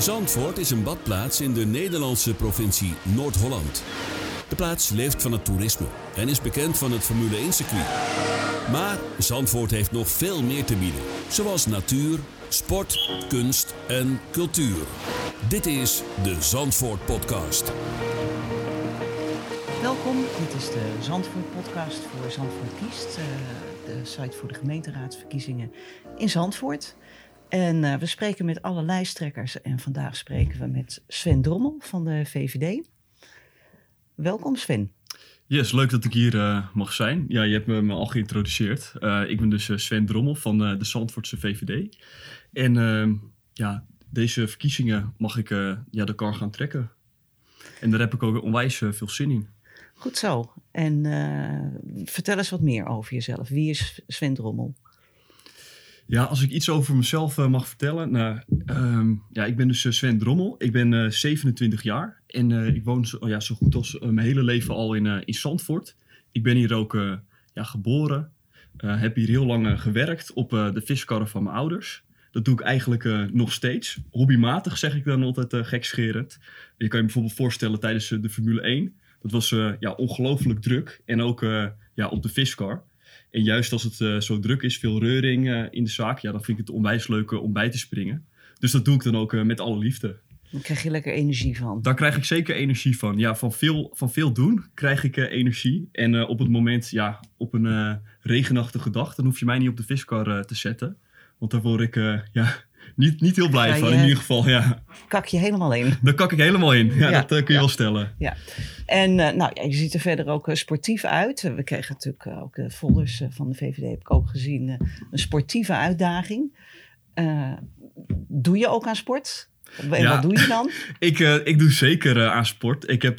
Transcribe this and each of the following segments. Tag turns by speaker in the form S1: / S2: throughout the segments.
S1: Zandvoort is een badplaats in de Nederlandse provincie Noord-Holland. De plaats leeft van het toerisme en is bekend van het Formule 1-circuit. Maar Zandvoort heeft nog veel meer te bieden, zoals natuur, sport, kunst en cultuur. Dit is de Zandvoort Podcast.
S2: Welkom, dit is de Zandvoort podcast voor Zandvoort Kiest. eh, de site voor de gemeenteraadsverkiezingen in Zandvoort. En eh, we spreken met alle lijsttrekkers en vandaag spreken we met Sven Drommel van de VVD. Welkom Sven.
S3: Yes, leuk dat ik hier eh, mag zijn. Ja, je hebt me, me al geïntroduceerd. Eh, ik ben dus Sven Drommel van de Zandvoortse VVD. En ehm, ja, deze verkiezingen mag ik ja, de kar gaan trekken. En daar heb ik ook onwijs veel zin in.
S2: Goed zo. En vertel eens wat meer over jezelf. Wie is Sven Drommel?
S3: Ja, als ik iets over mezelf eh, mag vertellen. Nou, ehm, ja, ik ben dus eh, Sven Drommel. Ik ben eh, 27 jaar. En ik woon zo, ja, zo goed als mijn hele leven al in, in Zandvoort. Ik ben hier ook ja, geboren. Heb hier heel lang gewerkt op de viskarren van mijn ouders. Dat doe ik eigenlijk nog steeds. Hobbymatig zeg ik dan altijd uh, gekscherend. Je kan je bijvoorbeeld voorstellen tijdens de Formule 1. Dat was ja, ongelooflijk druk. En ook ja, op de viskar. En juist als het eh, zo druk is, veel reuring eh, in de zaak, ja, dan vind ik het onwijs leuk eh, om bij te springen. Dus dat doe ik dan ook met alle liefde.
S2: Daar krijg je lekker energie van.
S3: Daar krijg ik zeker energie van. Ja, van veel, van veel doen krijg ik energie. En op het moment, ja, op een regenachtige dag, dan hoef je mij niet op de viskar te zetten. Want daar word ik ja, niet, niet heel blij van, in ieder geval. Ja.
S2: Kak je helemaal in.
S3: Daar kak ik helemaal in. Ja,
S2: Ja,
S3: dat eh, kun je wel stellen.
S2: Ja, en eh, nou, ja, je ziet er verder ook eh, sportief uit. We kregen natuurlijk ook de folders van de VVD, heb ik ook gezien. een sportieve uitdaging. Doe je ook aan sport? En
S3: Ja.
S2: wat doe je dan?
S3: Ik, ik doe zeker aan sport. Ik heb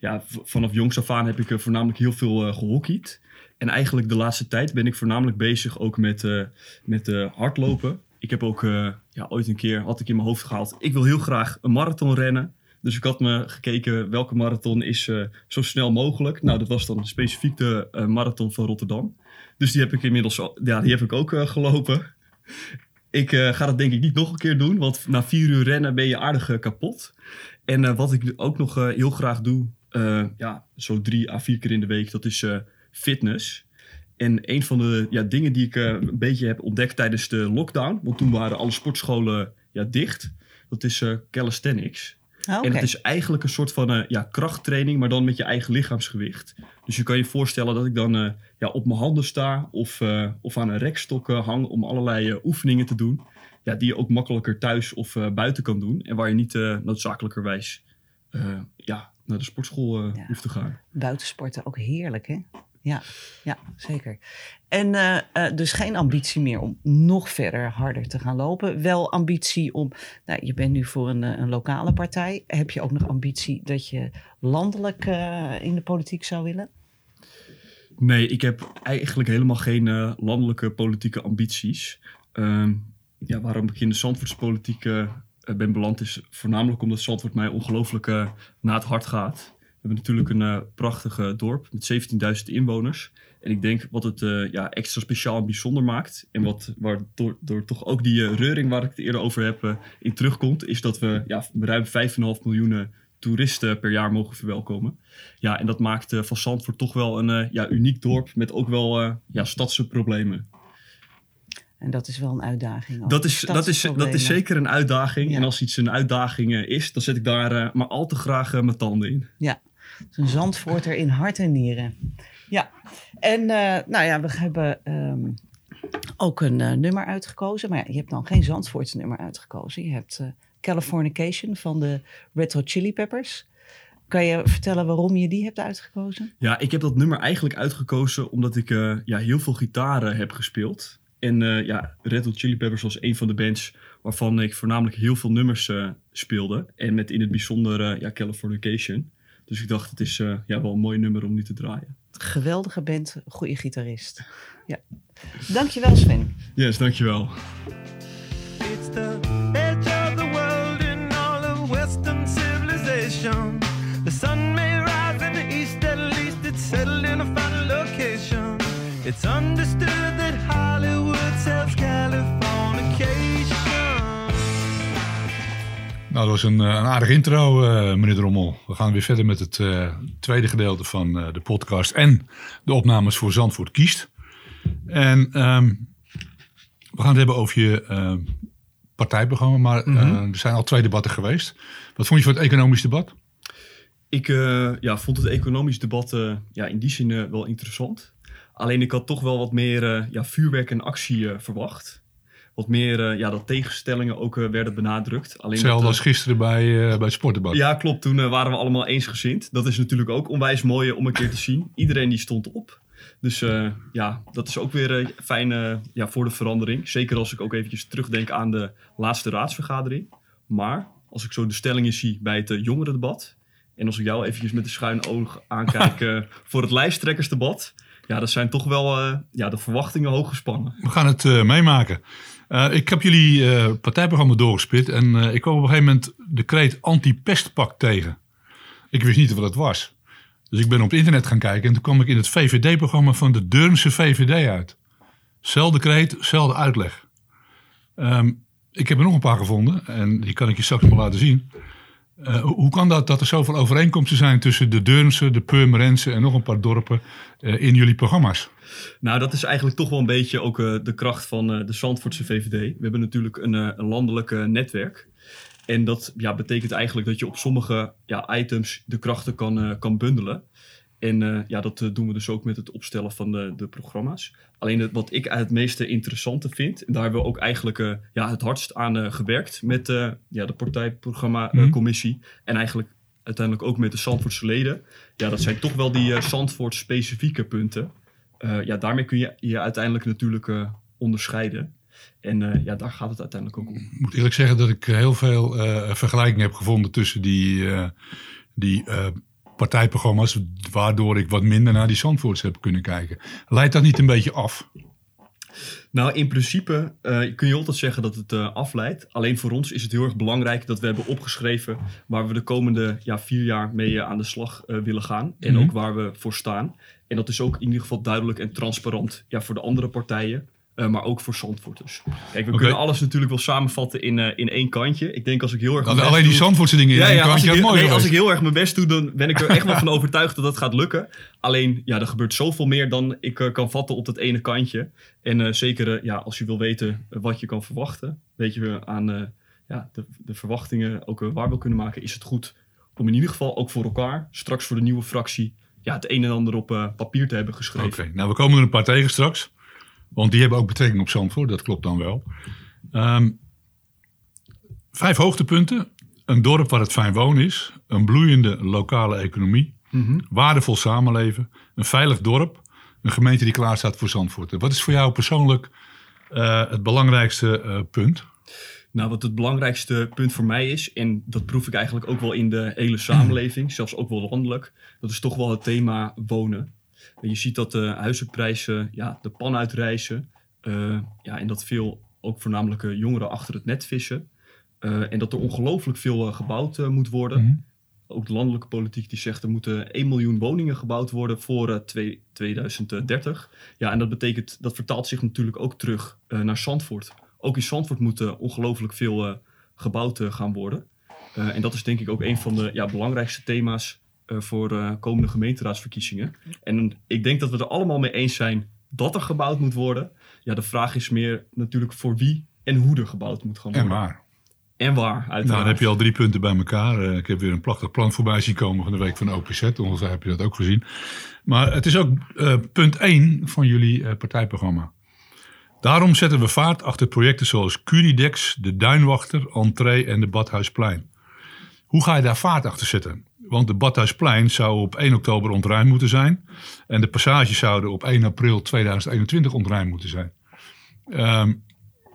S3: ja, vanaf jongs af aan heb ik voornamelijk heel veel eh gehockeyd. En eigenlijk de laatste tijd ben ik voornamelijk bezig ook met, met hardlopen. Ik heb ook eh, ja, ooit een keer had ik in mijn hoofd gehaald. Ik wil heel graag een marathon rennen. Dus ik had me gekeken welke marathon is eh, zo snel mogelijk. Nou, dat was dan specifiek de eh, marathon van Rotterdam. Dus die heb ik inmiddels ja, die heb ik ook gelopen. Ik ga dat denk ik niet nog een keer doen, want na vier uur rennen ben je aardig kapot. En wat ik ook nog heel graag doe, ja, zo drie à vier keer in de week, dat is fitness. En een van de ja, dingen die ik eh, een beetje heb ontdekt tijdens de lockdown, want toen waren alle sportscholen ja, dicht, dat is eh, calisthenics.
S2: Ah.
S3: En het is eigenlijk een soort van eh, ja, krachttraining, maar dan met je eigen lichaamsgewicht. Dus je kan je voorstellen dat ik dan ja, op mijn handen sta of, of aan een rekstok hang om allerlei oefeningen te doen. Ja, die je ook makkelijker thuis of buiten kan doen. En waar je niet noodzakelijkerwijs ja, naar de sportschool hoeft te gaan.
S2: Buitensporten ook heerlijk, hè? Ja, ja zeker. En eh, eh, dus geen ambitie meer om nog verder harder te gaan lopen. Wel ambitie om, nou, je bent nu voor een, eh, een lokale partij. Heb je ook nog ambitie dat je landelijk in de politiek zou willen?
S3: Nee, ik heb eigenlijk helemaal geen landelijke politieke ambities. Ehm, ja, waarom ik in de Zandvoortspolitiek ben beland is voornamelijk omdat Zandvoort mij ongelooflijk eh, na het hart gaat. We hebben natuurlijk een eh prachtig eh, dorp met 17.000 inwoners. En ik denk wat het eh, ja, extra speciaal en bijzonder maakt... en wat, waardoor door toch ook die reuring waar ik het eerder over heb in terugkomt... is dat we ja, ruim 5,5 miljoen toeristen per jaar mogen verwelkomen. Ja, en dat maakt van Zandvoort toch wel een ja, uniek dorp met ook wel ja, stadse problemen.
S2: En dat is wel een uitdaging.
S3: Dat is, dat, is, dat is zeker een uitdaging.
S2: Ja.
S3: En als iets een uitdaging is, dan zet ik daar maar al te graag mijn tanden in.
S2: Een Zandvoorter in hart en nieren. Ja, en eh, nou ja, we hebben ehm, ook een eh, nummer uitgekozen. Maar je hebt dan geen Zandvoorts nummer uitgekozen. Je hebt eh, Californication van de Red Hot Chili Peppers. Kan je vertellen waarom je die hebt uitgekozen?
S3: Ja, ik heb dat nummer eigenlijk uitgekozen omdat ik ja, heel veel gitaren heb gespeeld. En eh, ja, Red Hot Chili Peppers was een van de bands waarvan ik voornamelijk heel veel nummers speelde. En met in het bijzonder ja, Californication. Dus ik dacht, het is eh, ja, wel een mooi nummer om nu te draaien.
S2: Geweldige band, goede gitarist. Ja. Dankjewel Sven.
S3: Yes, dankjewel.
S4: It's the edge of the world in all of Western civilization. The sun may rise in the east, at least it's settled in a final location. It's understood
S5: Nou, dat was een, eh, een aardige intro, eh, meneer Drommel. We gaan weer verder met het eh, tweede gedeelte van de podcast en de opnames voor Zandvoort Kiest. En ehm, we gaan het hebben over je partijprogramma, maar eh, er zijn al twee debatten geweest. Wat vond je van het economisch debat?
S3: Ik ja, vond het economisch debat ja, in die zin wel interessant. Alleen ik had toch wel wat meer ja, vuurwerk en actie verwacht. Wat meer eh, ja, dat tegenstellingen ook eh, werden benadrukt. Alleen
S5: Hetzelfde
S3: dat,
S5: als
S3: eh,
S5: gisteren bij, eh, bij het sportdebat.
S3: Ja, klopt. Toen eh, waren we allemaal eensgezind. Dat is natuurlijk ook onwijs mooi eh, om een keer te zien. Iedereen die stond op. Dus eh, ja, dat is ook weer eh, fijn eh, ja, voor de verandering. Zeker als ik ook eventjes terugdenk aan de laatste raadsvergadering. Maar als ik zo de stellingen zie bij het uh, jongerendebat... en als ik jou eventjes met een schuin oog aankijk eh, voor het lijsttrekkersdebat... ja, dat zijn toch wel eh, ja, de verwachtingen hoog gespannen.
S5: We gaan het eh, meemaken. Eh, ik heb jullie eh, partijprogramma doorgespit en eh, ik kwam op een gegeven moment de kreet anti-pestpak tegen. Ik wist niet wat het was. Dus ik ben op het internet gaan kijken en toen kwam ik in het VVD-programma van de Deurmse VVD uit. Zelfde kreet, zelfde uitleg. Ehm, ik heb er nog een paar gevonden en die kan ik je straks nog laten zien. Hoe kan dat dat er zoveel overeenkomsten zijn tussen de Deurmse, de Purmerense en nog een paar dorpen in jullie programma's?
S3: Nou, dat is eigenlijk toch wel een beetje ook eh, de kracht van eh, de Zandvoortse VVD. We hebben natuurlijk een, eh, een landelijk netwerk. En dat ja, betekent eigenlijk dat je op sommige ja, items de krachten kan, kan bundelen. En ja, dat doen we dus ook met het opstellen van de, de programma's. Alleen het, wat ik het meeste interessante vind, en daar hebben we ook eigenlijk ja, het hardst aan gewerkt met ja, de partijprogrammacommissie. En eigenlijk uiteindelijk ook met de Zandvoortse leden. Ja, dat zijn toch wel die eh Zandvoort specifieke punten. Eh, ja, daarmee kun je je uiteindelijk natuurlijk eh, onderscheiden. En eh, ja, daar gaat het uiteindelijk ook om.
S5: Ik moet eerlijk zeggen dat ik heel veel vergelijkingen heb gevonden tussen die, die partijprogramma's, waardoor ik wat minder naar die Zandvoorts heb kunnen kijken. Leidt dat niet een beetje af?
S3: Nou, in principe eh, kun je altijd zeggen dat het eh, afleidt. Alleen voor ons is het heel erg belangrijk dat we hebben opgeschreven waar we de komende ja, vier jaar mee eh, aan de slag willen gaan. En
S5: Mhm.
S3: ook waar we voor staan. En dat is ook in ieder geval duidelijk en transparant ja, voor de andere partijen. Eh, maar ook voor Zandvoorters. Kijk, we kunnen alles natuurlijk wel samenvatten in, eh, in één kantje. Ik denk als ik heel erg... best
S5: Alleen die Zandvoortse dingen in
S3: ja,
S5: één
S3: ja, als, ik, heel-
S5: mooi
S3: nee, als ik
S5: geweest.
S3: heel erg mijn best doe, dan ben ik er echt wel van overtuigd dat dat gaat lukken. Alleen, ja, er gebeurt zoveel meer dan ik eh, kan vatten op dat ene kantje. En zeker, ja, als je wil weten wat je kan verwachten, weet je aan ja, de, de verwachtingen ook waar wil kunnen maken, is het goed om in ieder geval ook voor elkaar, straks voor de nieuwe fractie, ja, het een en ander op papier te hebben geschreven.
S5: Oké, nou we komen er een paar tegen straks. Want die hebben ook betrekking op Zandvoort, dat klopt dan wel. Ehm, vijf hoogtepunten. Een dorp waar het fijn wonen is. Een bloeiende lokale economie.
S3: Mhm.
S5: Waardevol samenleven. Een veilig dorp. Een gemeente die klaar staat voor Zandvoort. Wat is voor jou persoonlijk eh, het belangrijkste eh, punt?
S3: Nou, wat het belangrijkste punt voor mij is, en dat proef ik eigenlijk ook wel in de hele samenleving, zelfs ook wel landelijk, dat is toch wel het thema wonen. Je ziet dat de huizenprijzen ja, de pan uitreizen. eh, ja, en dat veel, ook voornamelijk eh, jongeren, achter het net vissen. Eh, en dat er ongelooflijk veel eh, gebouwd eh, moet worden.
S5: Mhm.
S3: Ook de landelijke politiek die zegt er moeten 1 miljoen woningen gebouwd worden voor eh, twee- 2030. Ja, en dat betekent, dat vertaalt zich natuurlijk ook terug eh, naar Zandvoort. Ook in Zandvoort moet eh, ongelooflijk veel eh, gebouwd eh, gaan worden. Eh, en dat is denk ik ook een van de ja, belangrijkste thema's eh, voor eh, komende gemeenteraadsverkiezingen. En ik denk dat we er allemaal mee eens zijn dat er gebouwd moet worden. Ja, de vraag is meer natuurlijk voor wie en hoe er gebouwd moet gaan
S5: En
S3: worden.
S5: waar?
S3: En waar, uiteraard.
S5: Nou, dan heb je al drie punten bij elkaar. Eh, ik heb weer een prachtig plan voorbij zien komen van de week van OPZ. Ongetwijfeld heb je dat ook gezien. Maar het is ook eh, punt 1 van jullie eh, partijprogramma. Daarom zetten we vaart achter projecten zoals Curidex, de Duinwachter, Entree en de Badhuisplein. Hoe ga je daar vaart achter zetten? Want de Badhuisplein zou op 1 oktober ontruimd moeten zijn. En de passages zouden op 1 april 2021 ontruimd moeten zijn. Ehm,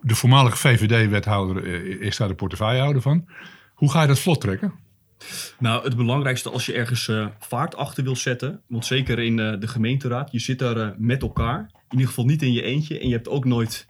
S5: de voormalige VVD-wethouder eh, is daar de portefeuillehouder van. Hoe ga je dat vlot trekken?
S3: Nou, het belangrijkste als je ergens eh, vaart achter wil zetten, want zeker in eh, de gemeenteraad, je zit daar met elkaar. In ieder geval niet in je eentje en je hebt ook nooit,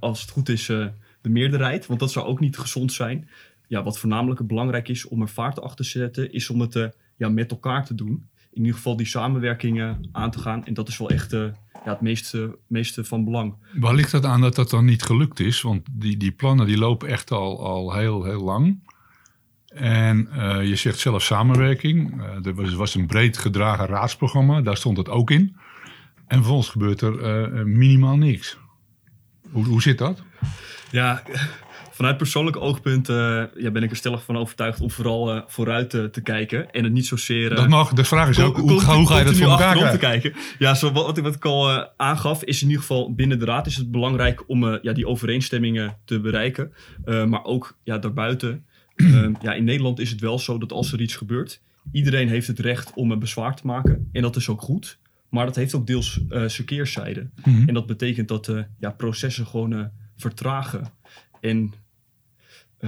S3: als het goed is, de meerderheid, want dat zou ook niet gezond zijn. Ja, wat voornamelijk belangrijk is om er vaart achter te zetten, is om het eh, ja, met elkaar te doen. In ieder geval die samenwerkingen aan te gaan en dat is wel echt eh, ja, het meeste, meeste van belang.
S5: Waar ligt dat aan dat dat dan niet gelukt is? Want die, die plannen die lopen echt al, al heel, heel lang. En eh, je zegt zelf samenwerking. Eh, er was, was een breed gedragen raadsprogramma, daar stond het ook in. En vervolgens gebeurt er minimaal niks. Hoe, hoe zit dat?
S3: Ja, vanuit persoonlijk oogpunt eh, ja, ben ik er stellig van overtuigd om vooral eh, vooruit te, te kijken. En het niet zozeer... eh,
S5: Dat mag, de vraag is ook, hoe, ga- hoe ga je dat voor elkaar
S3: te kijken. Ja, zo wat, wat ik al eh, aangaf, is in ieder geval binnen de raad is het belangrijk om eh, ja, die overeenstemmingen te bereiken. Eh, maar ook ja, daarbuiten. Eh, ja, in Nederland is het wel zo dat als er iets gebeurt, iedereen heeft het recht om een bezwaar te maken. En dat is ook goed. Maar dat heeft ook deels eh zijn keerzijde.
S5: Mhm.
S3: En dat betekent dat eh, ja, processen gewoon eh, vertragen. En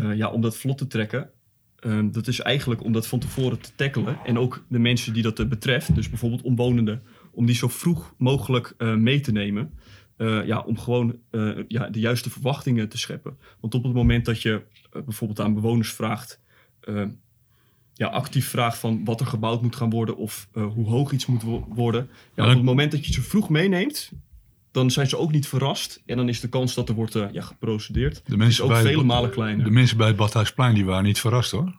S3: eh, ja, om dat vlot te trekken, eh, dat is eigenlijk om dat van tevoren te tackelen. En ook de mensen die dat eh, betreft, dus bijvoorbeeld omwonenden, om die zo vroeg mogelijk eh, mee te nemen. Ja, om gewoon ja, de juiste verwachtingen te scheppen. Want op het moment dat je bijvoorbeeld aan bewoners vraagt, eh, ja, actief vraagt van wat er gebouwd moet gaan worden of hoe hoog iets moet wo- worden. Ja, op het moment dat je ze vroeg meeneemt, dan zijn ze ook niet verrast. En dan is de kans dat er wordt eh, ja, geprocedeerd
S5: De
S3: is
S5: mensen,
S3: ook
S5: bij,
S3: vele
S5: het-
S3: malen kleiner.
S5: de mensen bij het Badhuisplein die waren niet verrast hoor.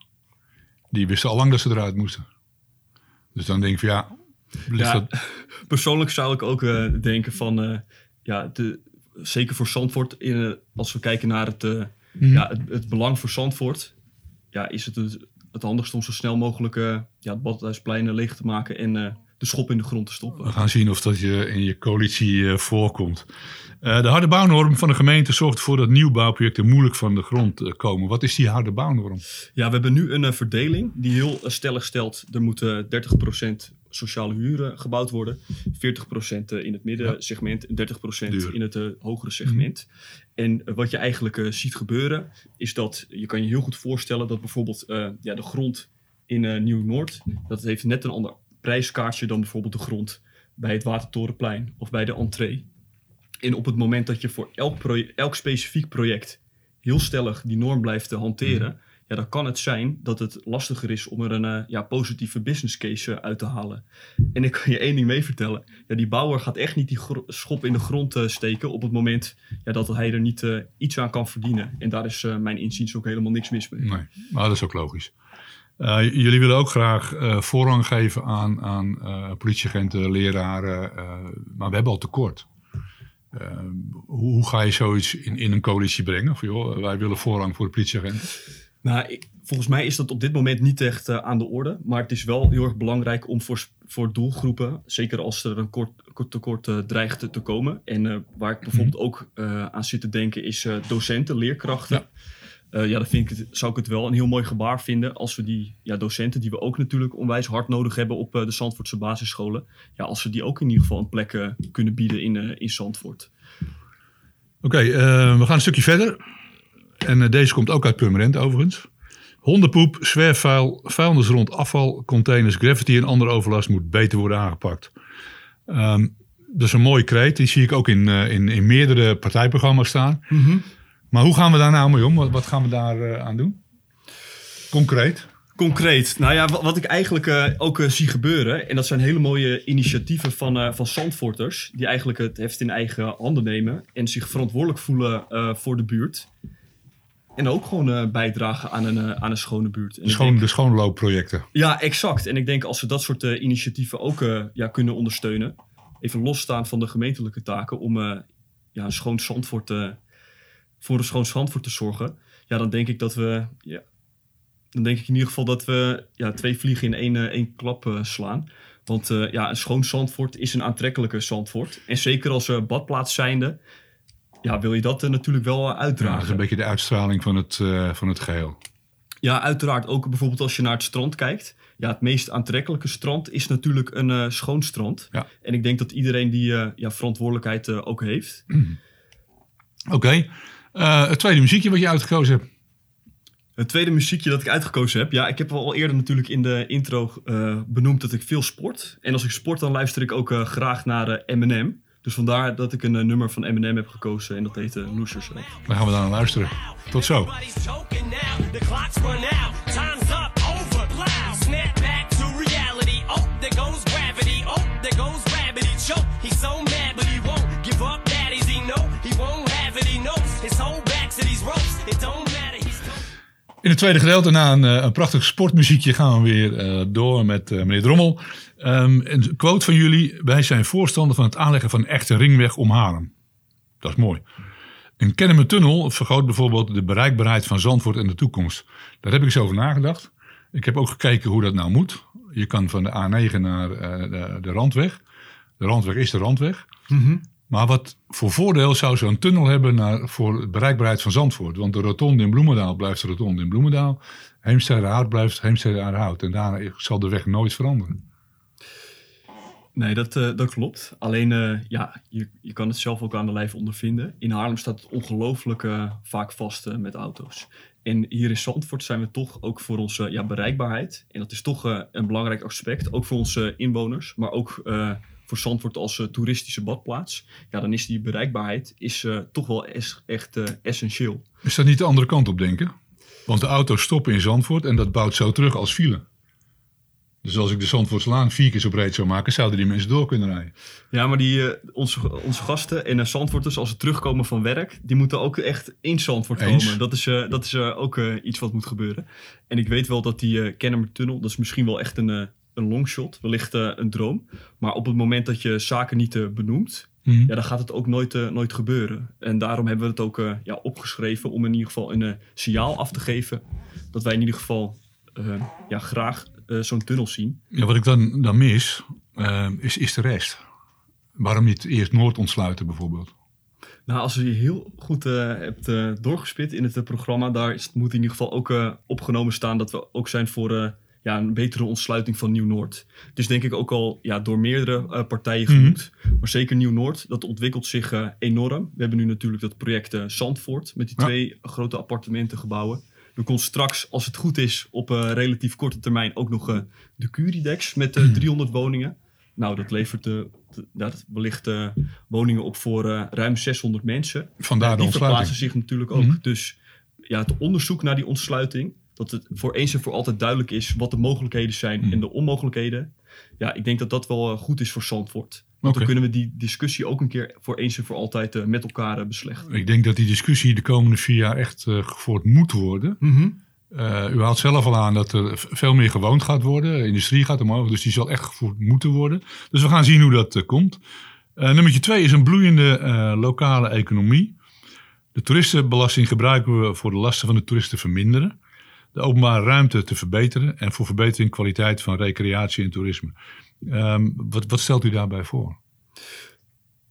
S5: Die wisten al lang dat ze eruit moesten. Dus dan denk ik van ja,
S3: Ja,
S5: dat,
S3: persoonlijk zou ik ook eh, denken van, eh, ja, de, zeker voor Zandvoort, in, als we kijken naar het, eh,
S5: Mhm.
S3: ja, het, het belang voor Zandvoort, ja, is het het, het handigst om zo snel mogelijk eh, ja, het Badhuisplein leeg te maken en eh, de schop in de grond te stoppen.
S5: We gaan zien of dat je in je coalitie eh, voorkomt. Eh, de harde bouwnorm van de gemeente zorgt ervoor dat nieuwbouwprojecten moeilijk van de grond eh, komen. Wat is die harde bouwnorm?
S3: Ja, we hebben nu een verdeling die heel stellig stelt. Er moet eh, 30% sociale huren gebouwd worden. 40% in het middensegment en 30%
S5: Duur.
S3: in het hogere segment. En eh, wat je eigenlijk ziet gebeuren is dat je kan je heel goed voorstellen dat bijvoorbeeld ja, de grond in Nieuw-Noord, dat heeft net een ander prijskaartje dan bijvoorbeeld de grond bij het Watertorenplein of bij de entree. En op het moment dat je voor elk, elk specifiek project heel stellig die norm blijft eh, hanteren, ja, dan kan het zijn dat het lastiger is om er een eh, ja, positieve business case eh, uit te halen. En ik kan je één ding mee vertellen. Ja, die bouwer gaat echt niet die schop in de grond eh, steken op het moment ja, dat hij er niet iets aan kan verdienen. En daar is eh, mijn inziens ook helemaal niks mis mee.
S5: Nee, maar dat is ook logisch. Eh, jullie willen ook graag eh, voorrang geven aan, aan eh, politieagenten, leraren, maar we hebben al tekort. Hoe, hoe ga je zoiets in, in een coalitie brengen? Of, joh, wij willen voorrang voor de politieagenten.
S3: Nou, ik- volgens mij is dat op dit moment niet echt aan de orde. Maar het is wel heel erg belangrijk om voor, voor doelgroepen, zeker als er een kort, kort tekort dreigt te, te komen. En waar ik bijvoorbeeld ook eh, aan zit te denken is docenten, leerkrachten.
S5: Ja.
S3: Ja. ja, dan vind ik het, zou ik het wel een heel mooi gebaar vinden als we die ja, docenten, die we ook natuurlijk onwijs hard nodig hebben op eh, de Zandvoortse basisscholen, ja, als we die ook in ieder geval een plek eh, kunnen bieden in, eh, in Zandvoort.
S5: Oké, eh, we gaan een stukje verder. En eh, deze komt ook uit Purmerend overigens. Hondenpoep, zwerfvuil, vuilnis rond afval, containers, graffiti en andere overlast moet beter worden aangepakt. Ehm, dat is een mooie kreet. Die zie ik ook in, eh, in, in meerdere partijprogramma's staan. Maar hoe gaan we daar nou mee om? Wat, wat gaan we daar eh, aan doen? Concreet.
S3: Concreet. Nou ja, wat, wat ik eigenlijk eh, ook eh, zie gebeuren. En dat zijn hele mooie initiatieven van, van Zandvoorters. Die eigenlijk het heft in eigen handen nemen. En zich verantwoordelijk voelen voor de buurt. En ook gewoon bijdragen aan een, aan een schone buurt. En
S5: schoon,
S3: denk-
S5: de schoonloopprojecten.
S3: ja, exact. En ik denk als we dat soort initiatieven ook ja, kunnen ondersteunen. Even losstaan van de gemeentelijke taken. Om ja, een schoon Zandvoort, eh, voor een schoon Zandvoort te zorgen. Ja, dan denk ik dat we... Ja, dan denk ik in ieder geval dat we ja, twee vliegen in één, eh, één klap eh, slaan. Want eh, ja, een schoon Zandvoort is een aantrekkelijke Zandvoort. En zeker als badplaats zijnde... Ja, wil je dat natuurlijk wel
S5: Ja,
S3: uitdragen.
S5: dat is een beetje de uitstraling van het, van het geheel.
S3: Ja, uiteraard. Ook bijvoorbeeld als je naar het strand kijkt. Ja, het meest aantrekkelijke strand is natuurlijk een schoon strand.
S5: Ja.
S3: En ik denk dat iedereen die ja, verantwoordelijkheid ook heeft.
S5: Oké. Eh, het tweede muziekje wat je uitgekozen hebt.
S3: Het tweede muziekje dat ik uitgekozen heb. Ja, ik heb al eerder natuurlijk in de intro eh, benoemd dat ik veel sport. En als ik sport, dan luister ik ook eh, graag naar Eminem. Dus vandaar dat ik een nummer van Eminem heb gekozen. En dat heet uh, Lose Yourself.
S5: Dan gaan we daar naar luisteren. Tot zo. In het tweede gedeelte, na een, eh, een prachtig sportmuziekje, gaan we weer eh, door met eh, meneer Drommel. Ehm, een quote van jullie. Wij zijn voorstander van het aanleggen van een echte ringweg om Haarlem. Dat is mooi. Een Kennemertunnel vergroot bijvoorbeeld de bereikbaarheid van Zandvoort in de toekomst. Daar heb ik eens over nagedacht. Ik heb ook gekeken hoe dat nou moet. Je kan van de A9 naar de, de Randweg. De Randweg is de Randweg. Maar wat voor voordeel zou zo'n tunnel hebben naar, voor de bereikbaarheid van Zandvoort? Want de rotonde in Bloemendaal blijft de rotonde in Bloemendaal. Heemstede Hout blijft Heemstede Hout. En daarna zal de weg nooit veranderen.
S3: Nee, dat, eh, dat klopt. Alleen, eh, ja, je, je kan het zelf ook aan de lijf ondervinden. In Haarlem staat het ongelooflijk eh, vaak vast met auto's. En hier in Zandvoort zijn we toch ook voor onze ja, bereikbaarheid. En dat is toch een belangrijk aspect. Ook voor onze inwoners, maar ook voor Zandvoort als eh, toeristische badplaats. Ja, dan is die bereikbaarheid is, eh, toch wel es- echt eh, essentieel.
S5: Is dat niet de andere kant op denken? Want de auto's stoppen in Zandvoort en dat bouwt zo terug als file. Dus als ik de Zandvoortslaan vier keer zo breed zou maken, zouden die mensen door kunnen rijden.
S3: Ja, maar die, onze, onze gasten en uh, Zandvoorters, als ze terugkomen van werk, die moeten ook echt in Zandvoort
S5: Eens.
S3: komen. Dat is, dat is ook iets wat moet gebeuren. En ik weet wel dat die Kennemertunnel, dat is misschien wel echt een, een longshot, wellicht eh, een droom. Maar op het moment dat je zaken niet eh, benoemt,
S5: Mhm.
S3: ja, dan gaat het ook nooit, eh, nooit gebeuren. En daarom hebben we het ook ja, opgeschreven om in ieder geval een signaal af te geven. Dat wij in ieder geval ja, graag zo'n tunnel zien.
S5: Ja, wat ik dan, dan mis, is, is de rest. Waarom niet eerst Noord ontsluiten bijvoorbeeld?
S3: Nou, als je heel goed hebt doorgespit in het programma, daar is, moet in ieder geval ook opgenomen staan dat we ook zijn voor ja, een betere ontsluiting van Nieuw-Noord. Het is denk ik ook al ja, door meerdere eh, partijen
S5: Mhm.
S3: genoemd. Maar zeker Nieuw-Noord, dat ontwikkelt zich eh, enorm. We hebben nu natuurlijk dat project eh, Zandvoort met die
S5: Ja.
S3: twee grote appartementengebouwen. Er komt straks, als het goed is, op relatief korte termijn ook nog de Curidex met
S5: Mhm.
S3: eh 300 woningen. Nou, dat levert dat wellicht woningen op voor ruim 600 mensen.
S5: Vandaar de
S3: die verplaatsen zich natuurlijk ook.
S5: Mhm.
S3: Dus ja, het onderzoek naar die ontsluiting, dat het voor eens en voor altijd duidelijk is wat de mogelijkheden zijn
S5: Mhm.
S3: en de onmogelijkheden. Ja, ik denk dat dat wel eh, goed is voor Zandvoort. Want dan kunnen we die discussie ook een keer voor eens en voor altijd eh, met elkaar eh, beslechten.
S5: Ik denk dat die discussie de komende vier jaar echt gevoerd moet worden. Eh, u haalt zelf al aan dat er veel meer gewoond gaat worden. De industrie gaat omhoog, dus die zal echt gevoerd moeten worden. Dus we gaan zien hoe dat komt. Nummertje twee is een bloeiende lokale economie. De toeristenbelasting gebruiken we voor de lasten van de toeristen te verminderen. De openbare ruimte te verbeteren en voor verbetering kwaliteit van recreatie en toerisme. Ehm, wat, wat stelt u daarbij voor?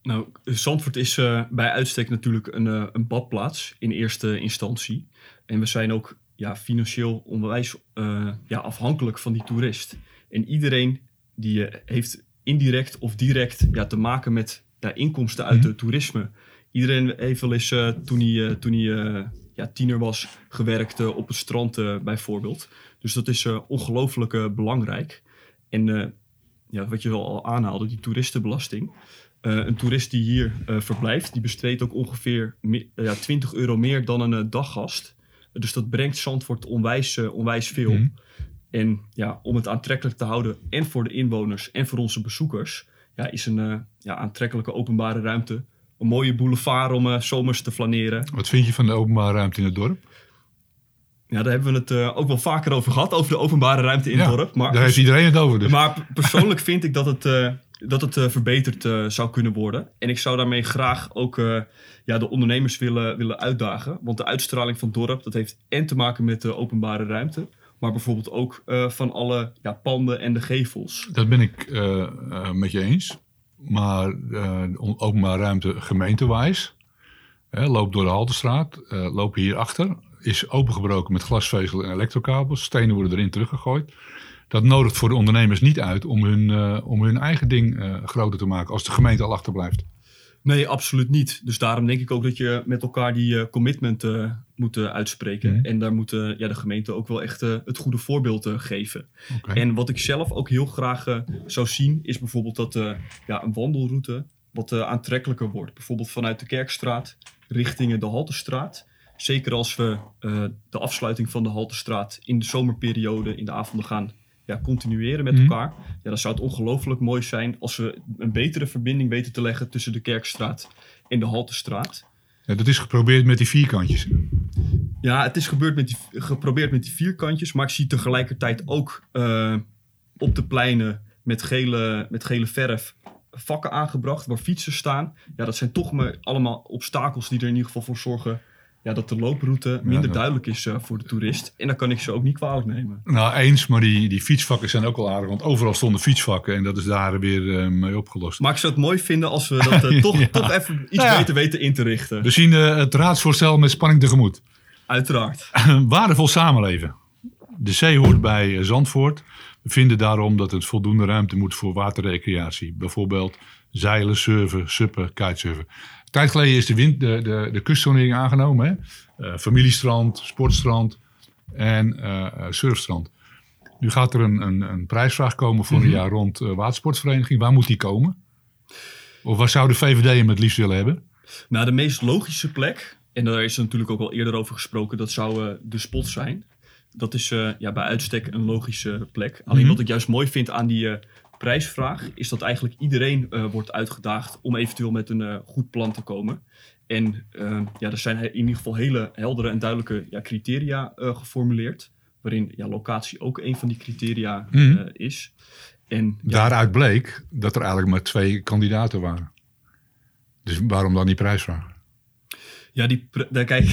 S3: Nou, Zandvoort is eh, bij uitstek natuurlijk een, eh, een badplaats in eerste instantie. En we zijn ook ja, financieel onwijs eh, ja, afhankelijk van die toerist. En iedereen die heeft indirect of direct ja, te maken met ja, inkomsten uit het toerisme. Iedereen heeft wel eens toen hij, toen hij ja, tiener was gewerkt eh, op het strand eh, bijvoorbeeld. Dus dat is eh, ongelooflijk belangrijk. En ja, wat je al aanhaalde, die toeristenbelasting. Een toerist die hier verblijft, die besteedt ook ongeveer ja, 20 euro meer dan een daggast. Dus dat brengt Zandvoort onwijs, onwijs veel.
S5: Mhm.
S3: En ja, om het aantrekkelijk te houden, en voor de inwoners en voor onze bezoekers, ja, is een ja, aantrekkelijke openbare ruimte. Een mooie boulevard om eh, zomers te flaneren.
S5: Wat vind je van de openbare ruimte in het dorp?
S3: Ja, daar hebben we het eh, ook wel vaker over gehad, over de openbare ruimte in
S5: Ja,
S3: het dorp. Maar
S5: Daar heeft iedereen het over. Dus.
S3: Maar persoonlijk vind ik dat het, eh, dat het verbeterd zou kunnen worden. En ik zou daarmee graag ook ja, de ondernemers willen, willen uitdagen. Want de uitstraling van het dorp, dat heeft en te maken met de openbare ruimte. Maar bijvoorbeeld ook van alle ja, panden en de gevels.
S5: Dat ben ik met je eens. Maar eh, openbare ruimte gemeentewijs. Hè, loop door de Haltestraat. eh loop hierachter. Is opengebroken met glasvezel en elektrokabels. Stenen worden erin teruggegooid. Dat nodigt voor de ondernemers niet uit om hun, eh, om hun eigen ding groter te maken. Als de gemeente al achterblijft.
S3: Nee, absoluut niet. Dus daarom denk ik ook dat je met elkaar die eh, commitment eh, moet eh, uitspreken.
S5: Mhm.
S3: En daar moet ja, de gemeente ook wel echt het goede voorbeeld geven. En wat ik zelf ook heel graag zou zien, is bijvoorbeeld dat ja, een wandelroute wat aantrekkelijker wordt. Bijvoorbeeld vanuit de Kerkstraat richting de Haltestraat. Zeker als we de afsluiting van de Haltestraat in de zomerperiode, in de avonden gaan ja, continueren met
S5: Mhm.
S3: elkaar. Ja, dan zou het ongelooflijk mooi zijn als we een betere verbinding weten te leggen tussen de Kerkstraat en de Haltestraat.
S5: Ja, dat is geprobeerd met die vierkantjes.
S3: Ja, het is gebeurd met die, geprobeerd met die vierkantjes, maar ik zie tegelijkertijd ook eh, op de pleinen met gele, met gele verf vakken aangebracht waar fietsers staan. Ja, dat zijn toch maar allemaal obstakels die er in ieder geval voor zorgen ja, dat de looproute minder
S5: ja.
S3: duidelijk is eh, voor de toerist. En dan kan ik ze ook niet kwalijk nemen.
S5: Nou, eens, maar die, die fietsvakken zijn ook wel aardig. Want overal stonden fietsvakken en dat is daar weer eh, mee opgelost.
S3: Maar ik zou het mooi vinden als we dat eh, toch,
S5: Ja.
S3: toch even iets
S5: Nou ja.
S3: beter weten in te richten.
S5: We zien eh, het raadsvoorstel met spanning tegemoet.
S3: Uiteraard.
S5: Waardevol samenleven. De zee hoort bij Zandvoort. We vinden daarom dat het voldoende ruimte moet voor waterrecreatie. Bijvoorbeeld zeilen, surfen, suppen, kitesurfen. Tijd geleden is de, wind, de, de, de kustzonering aangenomen. Hè? Eh, familiestrand, sportstrand en eh, eh, surfstrand. Nu gaat er een, een, een prijsvraag komen voor een jaar rond watersportvereniging. Waar moet die komen? Of waar zou de VVD hem het liefst willen hebben?
S3: Nou, de meest logische plek, en daar is er natuurlijk ook al eerder over gesproken, dat zou de spot zijn. Dat is ja, bij uitstek een logische plek. Alleen
S5: Mhm.
S3: wat ik juist mooi vind aan die prijsvraag, is dat eigenlijk iedereen eh, wordt uitgedaagd om eventueel met een eh, goed plan te komen. En eh, ja, er zijn in ieder geval hele heldere en duidelijke ja, criteria eh, geformuleerd. Waarin ja, locatie ook een van die criteria
S5: Mhm.
S3: is. En ja,
S5: Daaruit bleek dat er eigenlijk maar twee kandidaten waren. Dus waarom dan die prijsvraag?
S3: Ja, die, daar kijk.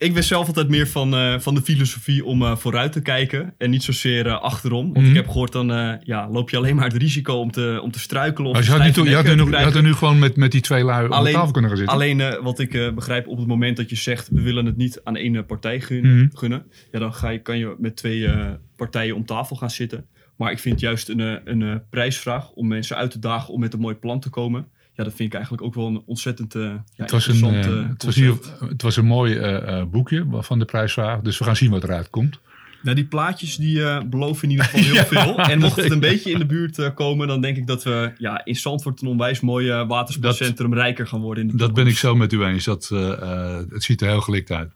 S3: Ik ben zelf altijd meer van, eh, van de filosofie om eh, vooruit te kijken en niet zozeer eh, achterom. Want
S5: Mhm.
S3: ik heb gehoord, dan ja, loop je alleen maar het risico om te, om te struikelen. Of
S5: Maar je had, je, er nu,
S3: te
S5: je had er
S3: krijgen.
S5: nu gewoon met, met die twee lui op
S3: Alleen-
S5: tafel kunnen gaan zitten.
S3: Alleen wat ik begrijp, op het moment dat je zegt we willen het niet aan één partij gun-
S5: Mhm.
S3: gunnen, ja, dan ga je, kan je met twee partijen om tafel gaan zitten. Maar ik vind juist een, een prijsvraag om mensen uit te dagen om met een mooi plan te komen. Ja, dat vind ik eigenlijk ook wel een ontzettend ja,
S5: het, was een, eh,
S3: eh,
S5: het, was het een mooi boekje van de prijsvraag. Dus we gaan zien wat eruit komt.
S3: Nou, die plaatjes die beloven in ieder geval heel veel. En mocht het een beetje in de buurt komen, dan denk ik dat we ja, in Zandvoort een onwijs mooi watersportcentrum rijker gaan worden. In de
S5: Dat ben ik zo met u eens. Dat, het ziet er heel gelikt uit.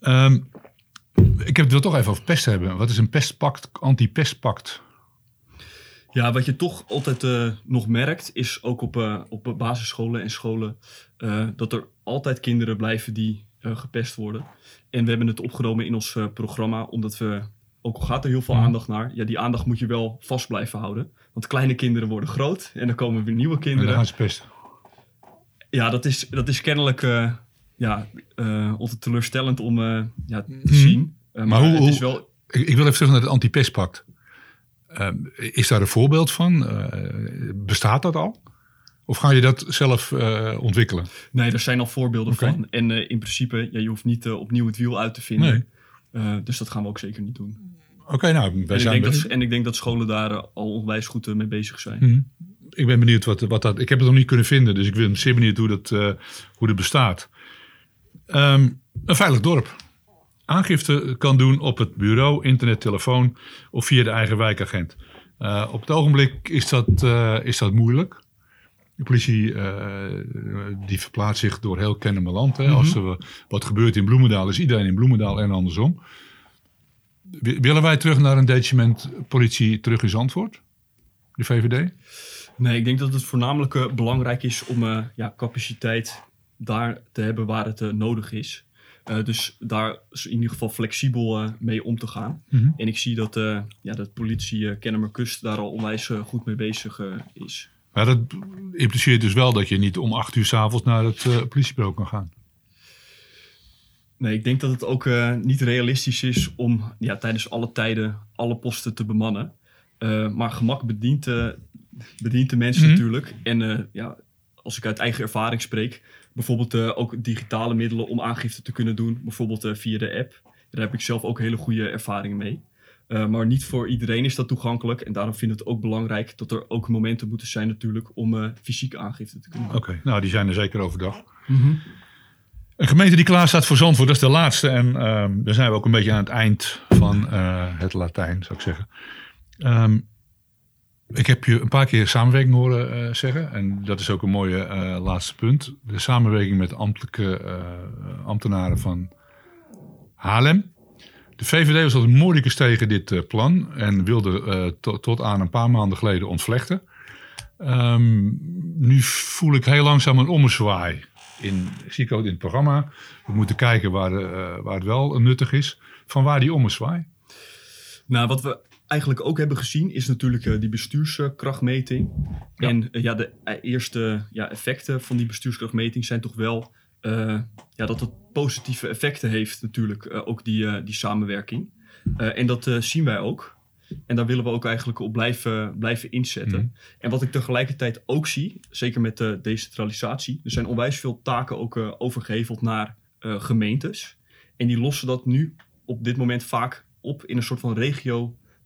S5: Ehm, ik heb het wil toch even over pest hebben. Wat is een pestpact, anti-pestpact?
S3: Ja, wat je toch altijd eh, nog merkt, is ook op, eh, op basisscholen en scholen, eh, dat er altijd kinderen blijven die gepest worden. En we hebben het opgenomen in ons programma, omdat we, ook al gaat er heel veel
S5: Mhm.
S3: aandacht naar, ja, die aandacht moet je wel vast blijven houden. Want kleine kinderen worden groot en dan komen weer nieuwe
S5: En dan
S3: kinderen.
S5: gaan ze pesten.
S3: Ja, dat is, dat is kennelijk ja, altijd teleurstellend om ja, te
S5: Mhm.
S3: zien. Eh, maar
S5: hoe-
S3: het is wel...
S5: Ik, ik wil even terug naar het anti-pestpact. Ehm, is daar een voorbeeld van? Eh, bestaat dat al? Of ga je dat zelf eh, ontwikkelen?
S3: Nee, er zijn al voorbeelden van. En eh, in principe, ja, je hoeft niet opnieuw het wiel uit te vinden.
S5: Nee.
S3: Dus dat gaan we ook zeker niet doen.
S5: Oké, nou, wij
S3: En ik,
S5: zijn
S3: denk dat, en ik denk dat scholen daar al onwijs goed mee bezig zijn.
S5: Mhm. Ik ben benieuwd wat, wat dat. Ik heb het nog niet kunnen vinden, dus ik ben zeer benieuwd hoe dat, hoe dat bestaat. Ehm, een veilig dorp. Aangifte kan doen op het bureau, internet, telefoon of via de eigen wijkagent. Eh, op het ogenblik is dat, eh, is dat moeilijk. De politie eh, die verplaatst zich door heel Kennemerland. Hè. Als er wat gebeurt in Bloemendaal, is iedereen in Bloemendaal en andersom. Wi- Willen wij terug naar een detachement politie terug in Zandvoort? De VVD?
S3: Nee, ik denk dat het voornamelijk belangrijk is om ja, capaciteit daar te hebben waar het nodig is. Eh, dus daar is in ieder geval flexibel eh, mee om te gaan.
S5: Mhm.
S3: En ik zie dat, eh ja, dat politie Kennemerkust daar al onwijs goed mee bezig is.
S5: Maar dat impliceert dus wel dat je niet om acht uur s'avonds naar het politiebureau kan gaan.
S3: Nee, ik denk dat het ook niet realistisch is om ja, tijdens alle tijden alle posten te bemannen. Maar gemak bedient, bedient de mensen
S5: Mhm.
S3: natuurlijk. En ja, als ik uit eigen ervaring spreek, bijvoorbeeld eh, ook digitale middelen om aangifte te kunnen doen, bijvoorbeeld eh, via de app. Daar heb ik zelf ook hele goede ervaringen mee. Eh, maar niet voor iedereen is dat toegankelijk. En daarom vind ik het ook belangrijk dat er ook momenten moeten zijn natuurlijk om eh, fysiek aangifte te kunnen doen.
S5: Oké, nou die zijn er zeker overdag. Een gemeente die klaar staat voor Zandvoort, dat is de laatste. En ehm dan zijn we ook een beetje aan het eind van eh, het Latijn, zou ik zeggen. Ehm, ik heb je een paar keer samenwerking horen eh, zeggen. En dat is ook een mooie eh, laatste punt. De samenwerking met ambtelijke eh, ambtenaren van Haarlem. De VVD was altijd moordicus tegen dit plan. En wilde to- tot aan een paar maanden geleden ontvlechten. Ehm, nu voel ik heel langzaam een ommezwaai. in, zie ik ook in het programma. We moeten kijken waar, waar het wel nuttig is. Van waar die ommezwaai?
S3: Nou, wat we eigenlijk ook hebben gezien is natuurlijk eh, die bestuurskrachtmeting.
S5: Ja.
S3: En eh, ja, de eh, eerste ja, effecten van die bestuurskrachtmeting zijn toch wel ja, dat het positieve effecten heeft natuurlijk, ook die, die samenwerking. En dat zien wij ook. En daar willen we ook eigenlijk op blijven, blijven inzetten.
S5: Mhm.
S3: En wat ik tegelijkertijd ook zie, zeker met de decentralisatie, er zijn onwijs veel taken ook eh, overgeheveld naar gemeentes. En die lossen dat nu op dit moment vaak op in een soort van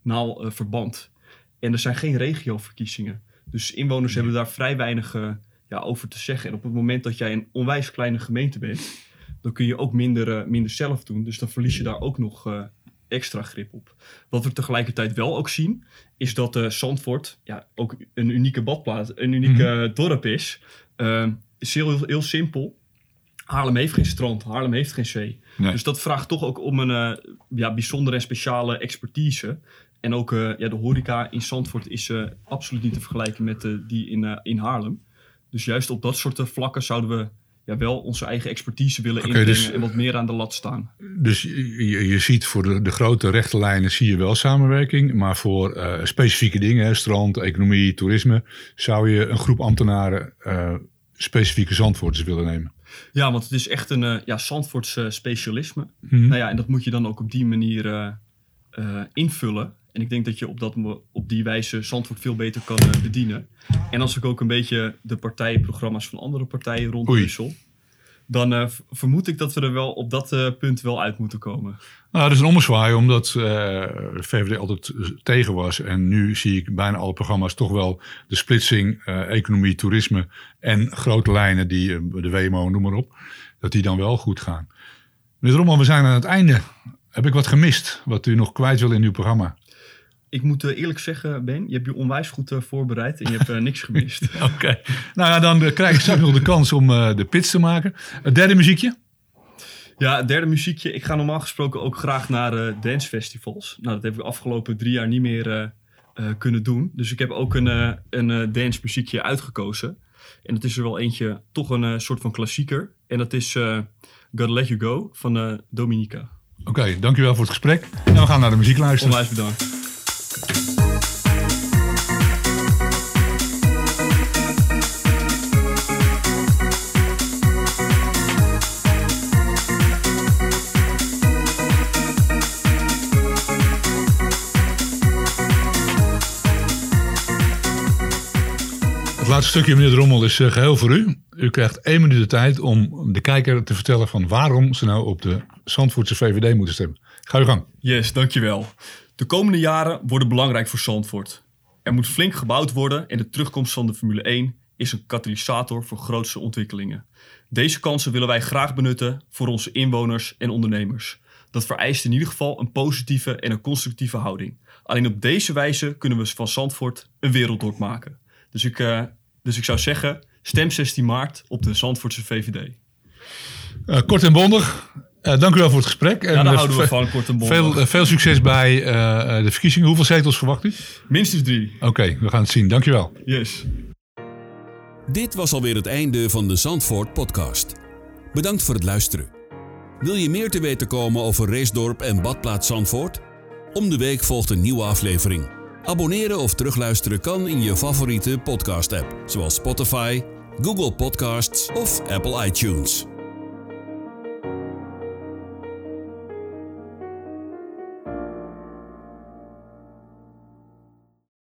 S3: regionaal eh, verband. En er zijn geen regioverkiezingen. Dus inwoners hebben daar vrij weinig eh, ja, over te zeggen. En op het moment dat jij een onwijs kleine gemeente bent, dan kun je ook minder, eh, minder zelf doen. Dus dan verlies je daar ook nog extra grip op. Wat we tegelijkertijd wel ook zien, is dat Zandvoort ja, ook een unieke badplaats, een uniek eh, dorp is. Eh, is heel, heel simpel. Haarlem heeft geen strand, Haarlem heeft geen zee.
S5: Nee.
S3: Dus dat vraagt toch ook om een ja, bijzondere en speciale expertise. En ook eh, ja, de horeca in Zandvoort is eh, absoluut niet te vergelijken met eh, die in, in Haarlem. Dus juist op dat soort vlakken zouden we ja, wel onze eigen expertise willen inbrengen
S5: dus-
S3: en wat meer aan de lat staan.
S5: Dus je, je ziet voor de, de grote rechte lijnen zie je wel samenwerking. Maar voor specifieke dingen, hè, strand, economie, toerisme, zou je een groep ambtenaren specifieke zandvoorters willen nemen.
S3: Ja, want het is echt een ja, Zandvoorts specialisme.
S5: Mhm.
S3: Nou ja, en dat moet je dan ook op die manier invullen. En ik denk dat je op, dat, op die wijze Zandvoort veel beter kan eh, bedienen. En als ik ook een beetje de partijprogramma's van andere partijen rondwissel... dan eh, vermoed ik dat we er wel op dat eh, punt wel uit moeten komen.
S5: Nou, dat is een ommezwaai, omdat de VVD altijd tegen was. En nu zie ik bijna alle programma's toch wel de splitsing, economie, toerisme en grote lijnen, die, de WMO, noem maar op, dat die dan wel goed gaan. Meneer Rommel, we zijn aan het einde. Heb ik wat gemist, wat u nog kwijt wil in uw programma?
S3: Ik moet eh, eerlijk zeggen, Ben, je hebt je onwijs goed eh, voorbereid en je hebt eh, niks gemist.
S5: Oké. Nou ja, dan krijg ik straks nog de kans om eh, de pits te maken. Het derde muziekje?
S3: Ja, het derde muziekje. Ik ga normaal gesproken ook graag naar eh dancefestivals. Nou, dat heb ik de afgelopen drie jaar niet meer eh, eh, kunnen doen. Dus ik heb ook een, een eh, dance muziekje uitgekozen. En dat is er wel eentje, toch een soort van klassieker. En dat is eh Gotta Let You Go van eh, Dominica.
S5: Oké, dankjewel voor het gesprek. En we gaan naar de muziek luisteren.
S3: Onwijs bedankt.
S5: Het stukje, meneer Drommel, is eh, geheel voor u. U krijgt één minuut de tijd om de kijker te vertellen van waarom ze nou op de Zandvoortse VVD moeten stemmen. Ga uw gang.
S3: Yes, dankjewel. De komende jaren worden belangrijk voor Zandvoort. Er moet flink gebouwd worden en de terugkomst van de Formule 1 is een katalysator voor grootste ontwikkelingen. Deze kansen willen wij graag benutten voor onze inwoners en ondernemers. Dat vereist in ieder geval een positieve en een constructieve houding. Alleen op deze wijze kunnen we van Zandvoort een werelddorp maken. Dus ik, eh, dus ik zou zeggen, stem 16 maart op de Zandvoortse VVD.
S5: Eh, kort en bondig. Eh, dank u wel voor het gesprek. En
S3: Ja, daar
S5: eh,
S3: houden we van, kort en bondig.
S5: Veel, veel succes bij eh, eh, de verkiezingen. Hoeveel zetels verwacht u?
S3: Minstens drie.
S5: Oké, we gaan het zien. Dank u wel.
S3: Yes.
S1: Dit was alweer het einde van de Zandvoort podcast. Bedankt voor het luisteren. Wil je meer te weten komen over Racedorp en Badplaats Zandvoort? Om de week volgt een nieuwe aflevering. Abonneren of terugluisteren kan in je favoriete podcast-app, zoals Spotify, Google Podcasts of Apple iTunes.